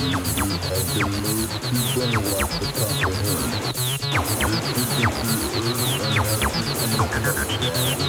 Of you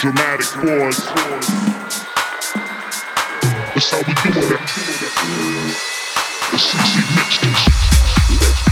dramatic pause. That's how we do it. The CC mixtures.